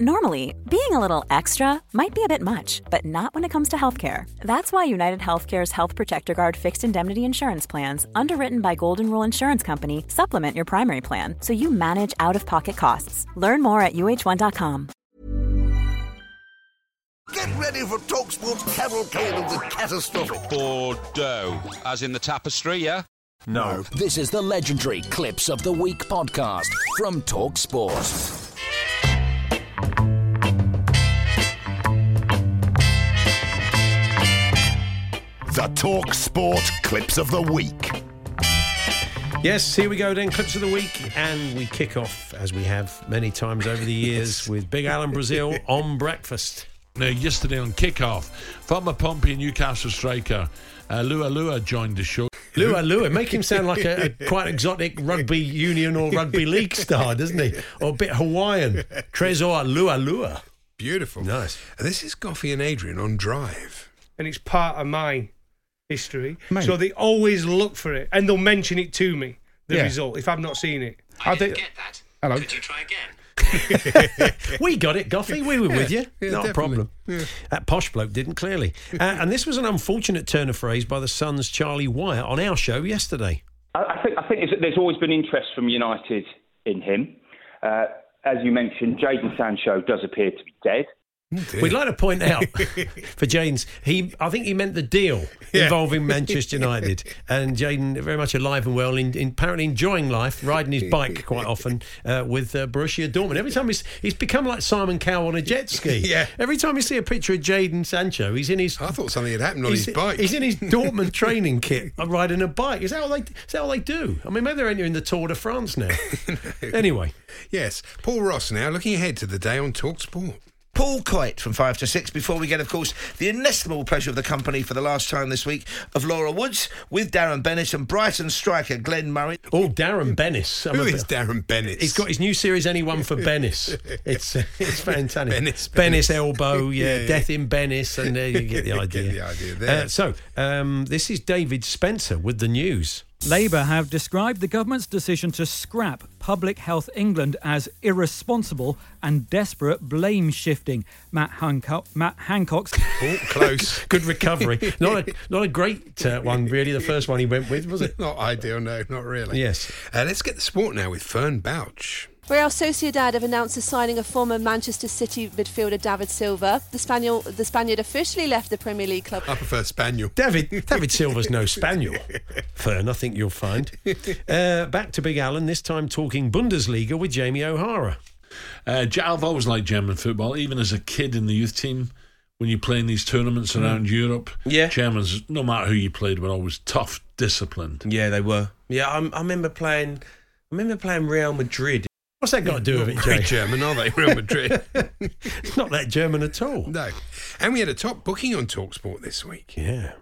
Normally, being a little extra might be a bit much, but not when it comes to healthcare. That's why United Healthcare's Health Protector Guard fixed indemnity insurance plans, underwritten by Golden Rule Insurance Company, supplement your primary plan so you manage out of pocket costs. Learn more at uh1.com. Get ready for TalkSport's cavalcade of the catastrophic. Bordeaux, as in the tapestry, yeah? No. This is the legendary Clips of the Week podcast from TalkSport. The Talk Sport Clips of the Week. Yes, here we go then, clips of the week, and we kick off as we have many times over the years with Big Alan Brazil on breakfast. Now, yesterday on kickoff, former Pompey and Newcastle striker uh, Lua Lua joined the show. Lua Lua, make him sound like a, a quite exotic rugby union or rugby league star, doesn't he? Or a bit Hawaiian. Trezor Lua Lua. Beautiful. Nice. This is Goughie and Adrian on Drive. and it's part of my history. So they always look for it, and they'll mention it to me. The Yeah. result if I've not seen it. I didn't get that. Hello. Could you try again? We got it, Goughie. We were with you. yeah, Not a definitely. problem. That posh bloke didn't, clearly. Uh, and this was an unfortunate turn of phrase by the Sun's Charlie Wyatt on our show yesterday. I I think I think it's- there's always been interest from United in him. Uh, as you mentioned, Jadon Sancho does appear to be dead. We'd like to point out for James, he I think he meant the deal involving Manchester United and Jadon very much alive and well, in, in, apparently enjoying life, riding his bike quite often uh, with uh, Borussia Dortmund. Every time he's he's become like Simon Cowell on a jet ski. Yeah. Every time you see a picture of Jadon Sancho, he's in his. I thought something had happened on his bike. he's in his Dortmund training kit, uh, riding a bike. Is that what they? Is that what they do? I mean, maybe they're entering the Tour de France now. Anyway, Yes. Paul Ross now looking ahead to the day on Talk Sport. Paul Coyte from 5 to 6 before we get, of course, the inestimable pleasure of the company for the last time this week of Laura Woods with Darren Bennett and Brighton striker Glenn Murray. oh, Darren Bennis. I'm Who a is bit- Darren Bennett? He's got his new series, Anyone for Bennis. It's uh, it's fantastic. Bennis, Bennis Bennis. elbow, yeah, Yeah, yeah. Death in Bennis, and there you get the idea. Get idea. the idea there. Uh, so, um, this is David Spencer with the news. Labour have described the government's decision to scrap Public Health England as irresponsible and desperate blame shifting. Matt, Hancock, Matt Hancock's Oh, close. Good recovery. not a not a great uh, one, really. The first one he went with, was it? not ideal, no, not really. Yes. Uh, let's get the sport now with Fern Bouch. Real Sociedad have announced the signing of former Manchester City midfielder David Silva. The Spaniel, the Spaniard officially left the Premier League club. I prefer Spaniel. David David Silva's no spaniel. Fern, I think you'll find. Uh, back to Big Alan. This time talking Bundesliga with Jamie O'Hara. Uh, J- I've always liked German football, even as a kid in the youth team. When you play in these tournaments around Europe, Yeah. Germans, no matter who you played, were always tough, disciplined. Yeah, they were. Yeah, I'm, I remember playing. I remember playing Real Madrid. What's that got to do with it, Very Jay? German, are they? Real Madrid. It's not that German at all. no. And we had a top booking on Talk Sport this week. Yeah.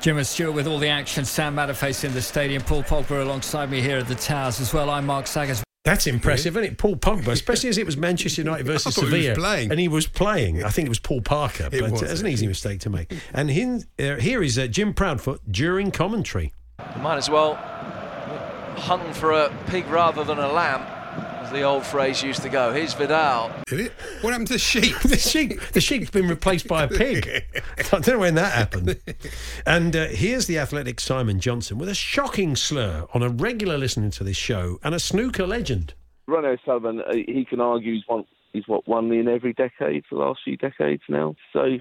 Jim and Stewart with all the action. Sam Matterface in the stadium. Paul Pogba alongside me here at the Towers as well. I'm Mark Saggers. That's impressive, isn't it? Paul Pogba, especially as it was Manchester United versus I thought he was Sevilla, playing. and he was playing. I think it was Paul Parker, It but was, uh, it's an easy mistake to make. And hin, uh, here is uh, Jim Proudfoot during commentary. Might as well hunt for a pig rather than a lamb, as the old phrase used to go. Here's Vidal. Did it? What happened to the sheep? the sheep, the sheep's been replaced by a pig. I don't know when that happened. And uh, here's the athletic Simon Johnson with a shocking slur on a regular listening to this show and a snooker legend. Ron O'Sullivan, uh, he can argue he's won, he's what won in every decade for the last few decades now. So,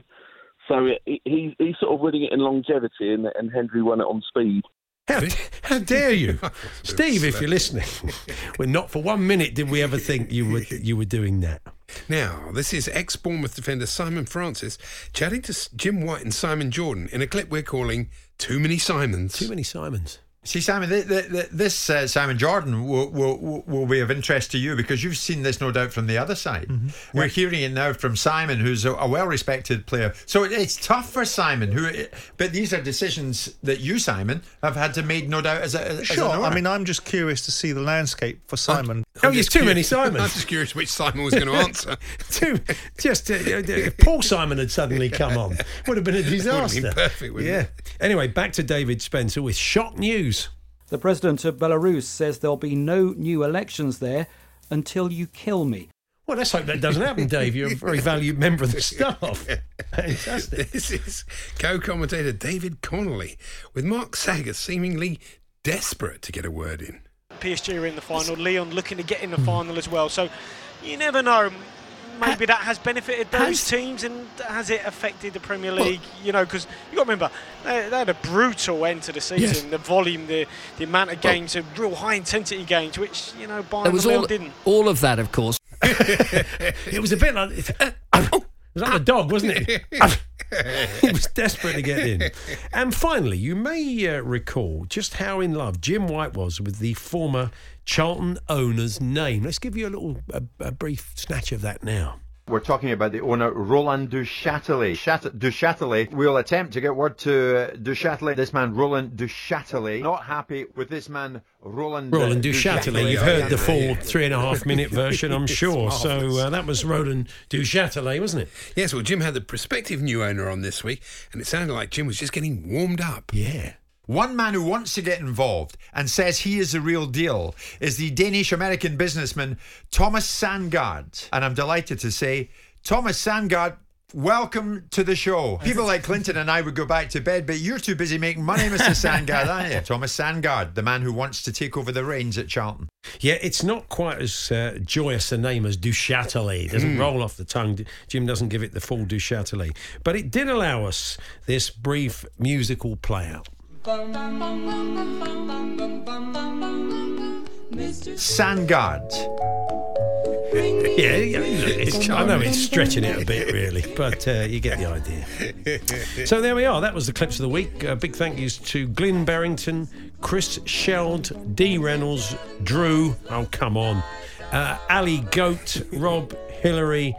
so he, he he's sort of winning it in longevity, and, and Hendry won it on speed. How, how dare you, Steve? If you're listening, we're not for one minute did we ever think you were you were doing that. Now, this is ex Bournemouth defender Simon Francis chatting to Jim White and Simon Jordan in a clip we're calling Too Many Simons. Too many Simons. See, Simon, th th th this uh, Simon Jordan will, will, will be of interest to you because you've seen this, no doubt, from the other side. Mm-hmm. We're hearing it now from Simon, who's a, a well-respected player. So it, it's tough for Simon. Who, but these are decisions that you, Simon, have had to make, no doubt, as a as Sure. an I mean, I'm just curious to see the landscape for Simon. Oh, there's too many Simons. I'm just curious which Simon was going to answer. Too, just uh, Paul Simon had suddenly come on, would have been a disaster. been perfect, wouldn't yeah. it? Anyway, back to David Spencer with shock news. The president of Belarus says there'll be no new elections there until you kill me. Well, let's hope that doesn't happen, Dave. You're a very valued member of the staff. Fantastic. This is co-commentator David Connolly with Mark Saggers seemingly desperate to get a word in. PSG are in the final. Lyon looking to get in the final as well. So you never know. Maybe that has benefited those teams, and has it affected the Premier League? you know, because you got to remember they, they had a brutal end to the season. Yes. The volume, the the amount of games, the real high intensity games, which you know Bayern There was all, didn't. all of that, of course. It was a bit like it was like a dog, wasn't it? he was desperate to get in. And finally, you may uh, recall just how in love Jim White was with the former Charlton owner's name. Let's give you a little a, a brief snatch of that now. We're talking about the owner, Roland Duchâtelet. Chat- Duchâtelet. We'll attempt to get word to uh, Duchâtelet. This man, Roland Duchâtelet, not happy with this man, Roland. Roland Duchâtelet. You've heard the full three and a half minute version, I'm sure. So uh, that was Roland Duchâtelet, wasn't it? Yes, well, Jim had the prospective new owner on this week, and it sounded like Jim was just getting warmed up. Yeah. One man who wants to get involved and says he is the real deal is the Danish American businessman Thomas Sandgaard. And I'm delighted to say, Thomas Sandgaard, welcome to the show. People like Clinton and I would go back to bed, but you're too busy making money, Mr. Sandgaard, aren't you? Thomas Sandgaard, the man who wants to take over the reins at Charlton. Yeah, it's not quite as uh, joyous a name as Duchâtelet. It doesn't Mm. roll off the tongue. Jim doesn't give it the full Duchâtelet. But it did allow us this brief musical play out. Sandgaard. Yeah, yeah, it's, I know it's stretching it a bit, really, but uh, you get the idea. So there we are. That was the clips of the week. Uh, big thank yous to Glyn Barrington, Chris Sheld, D Reynolds, Drew. Oh come on, uh, Ali Goat, Rob Hillary,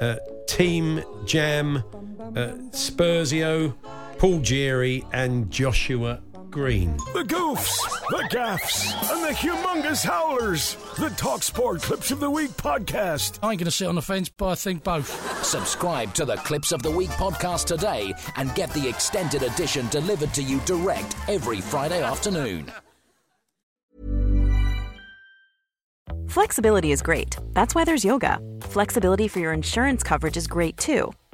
uh, Team Jam, uh, Spursio, Paul Geary, and Joshua Green. The goofs, the gaffs, and the humongous howlers. The Talksport Clips of the Week podcast. I ain't going to sit on the fence, but I think both. Subscribe to the Clips of the Week podcast today and get the extended edition delivered to you direct every Friday afternoon. Flexibility is great. That's why there's yoga. Flexibility for your insurance coverage is great too.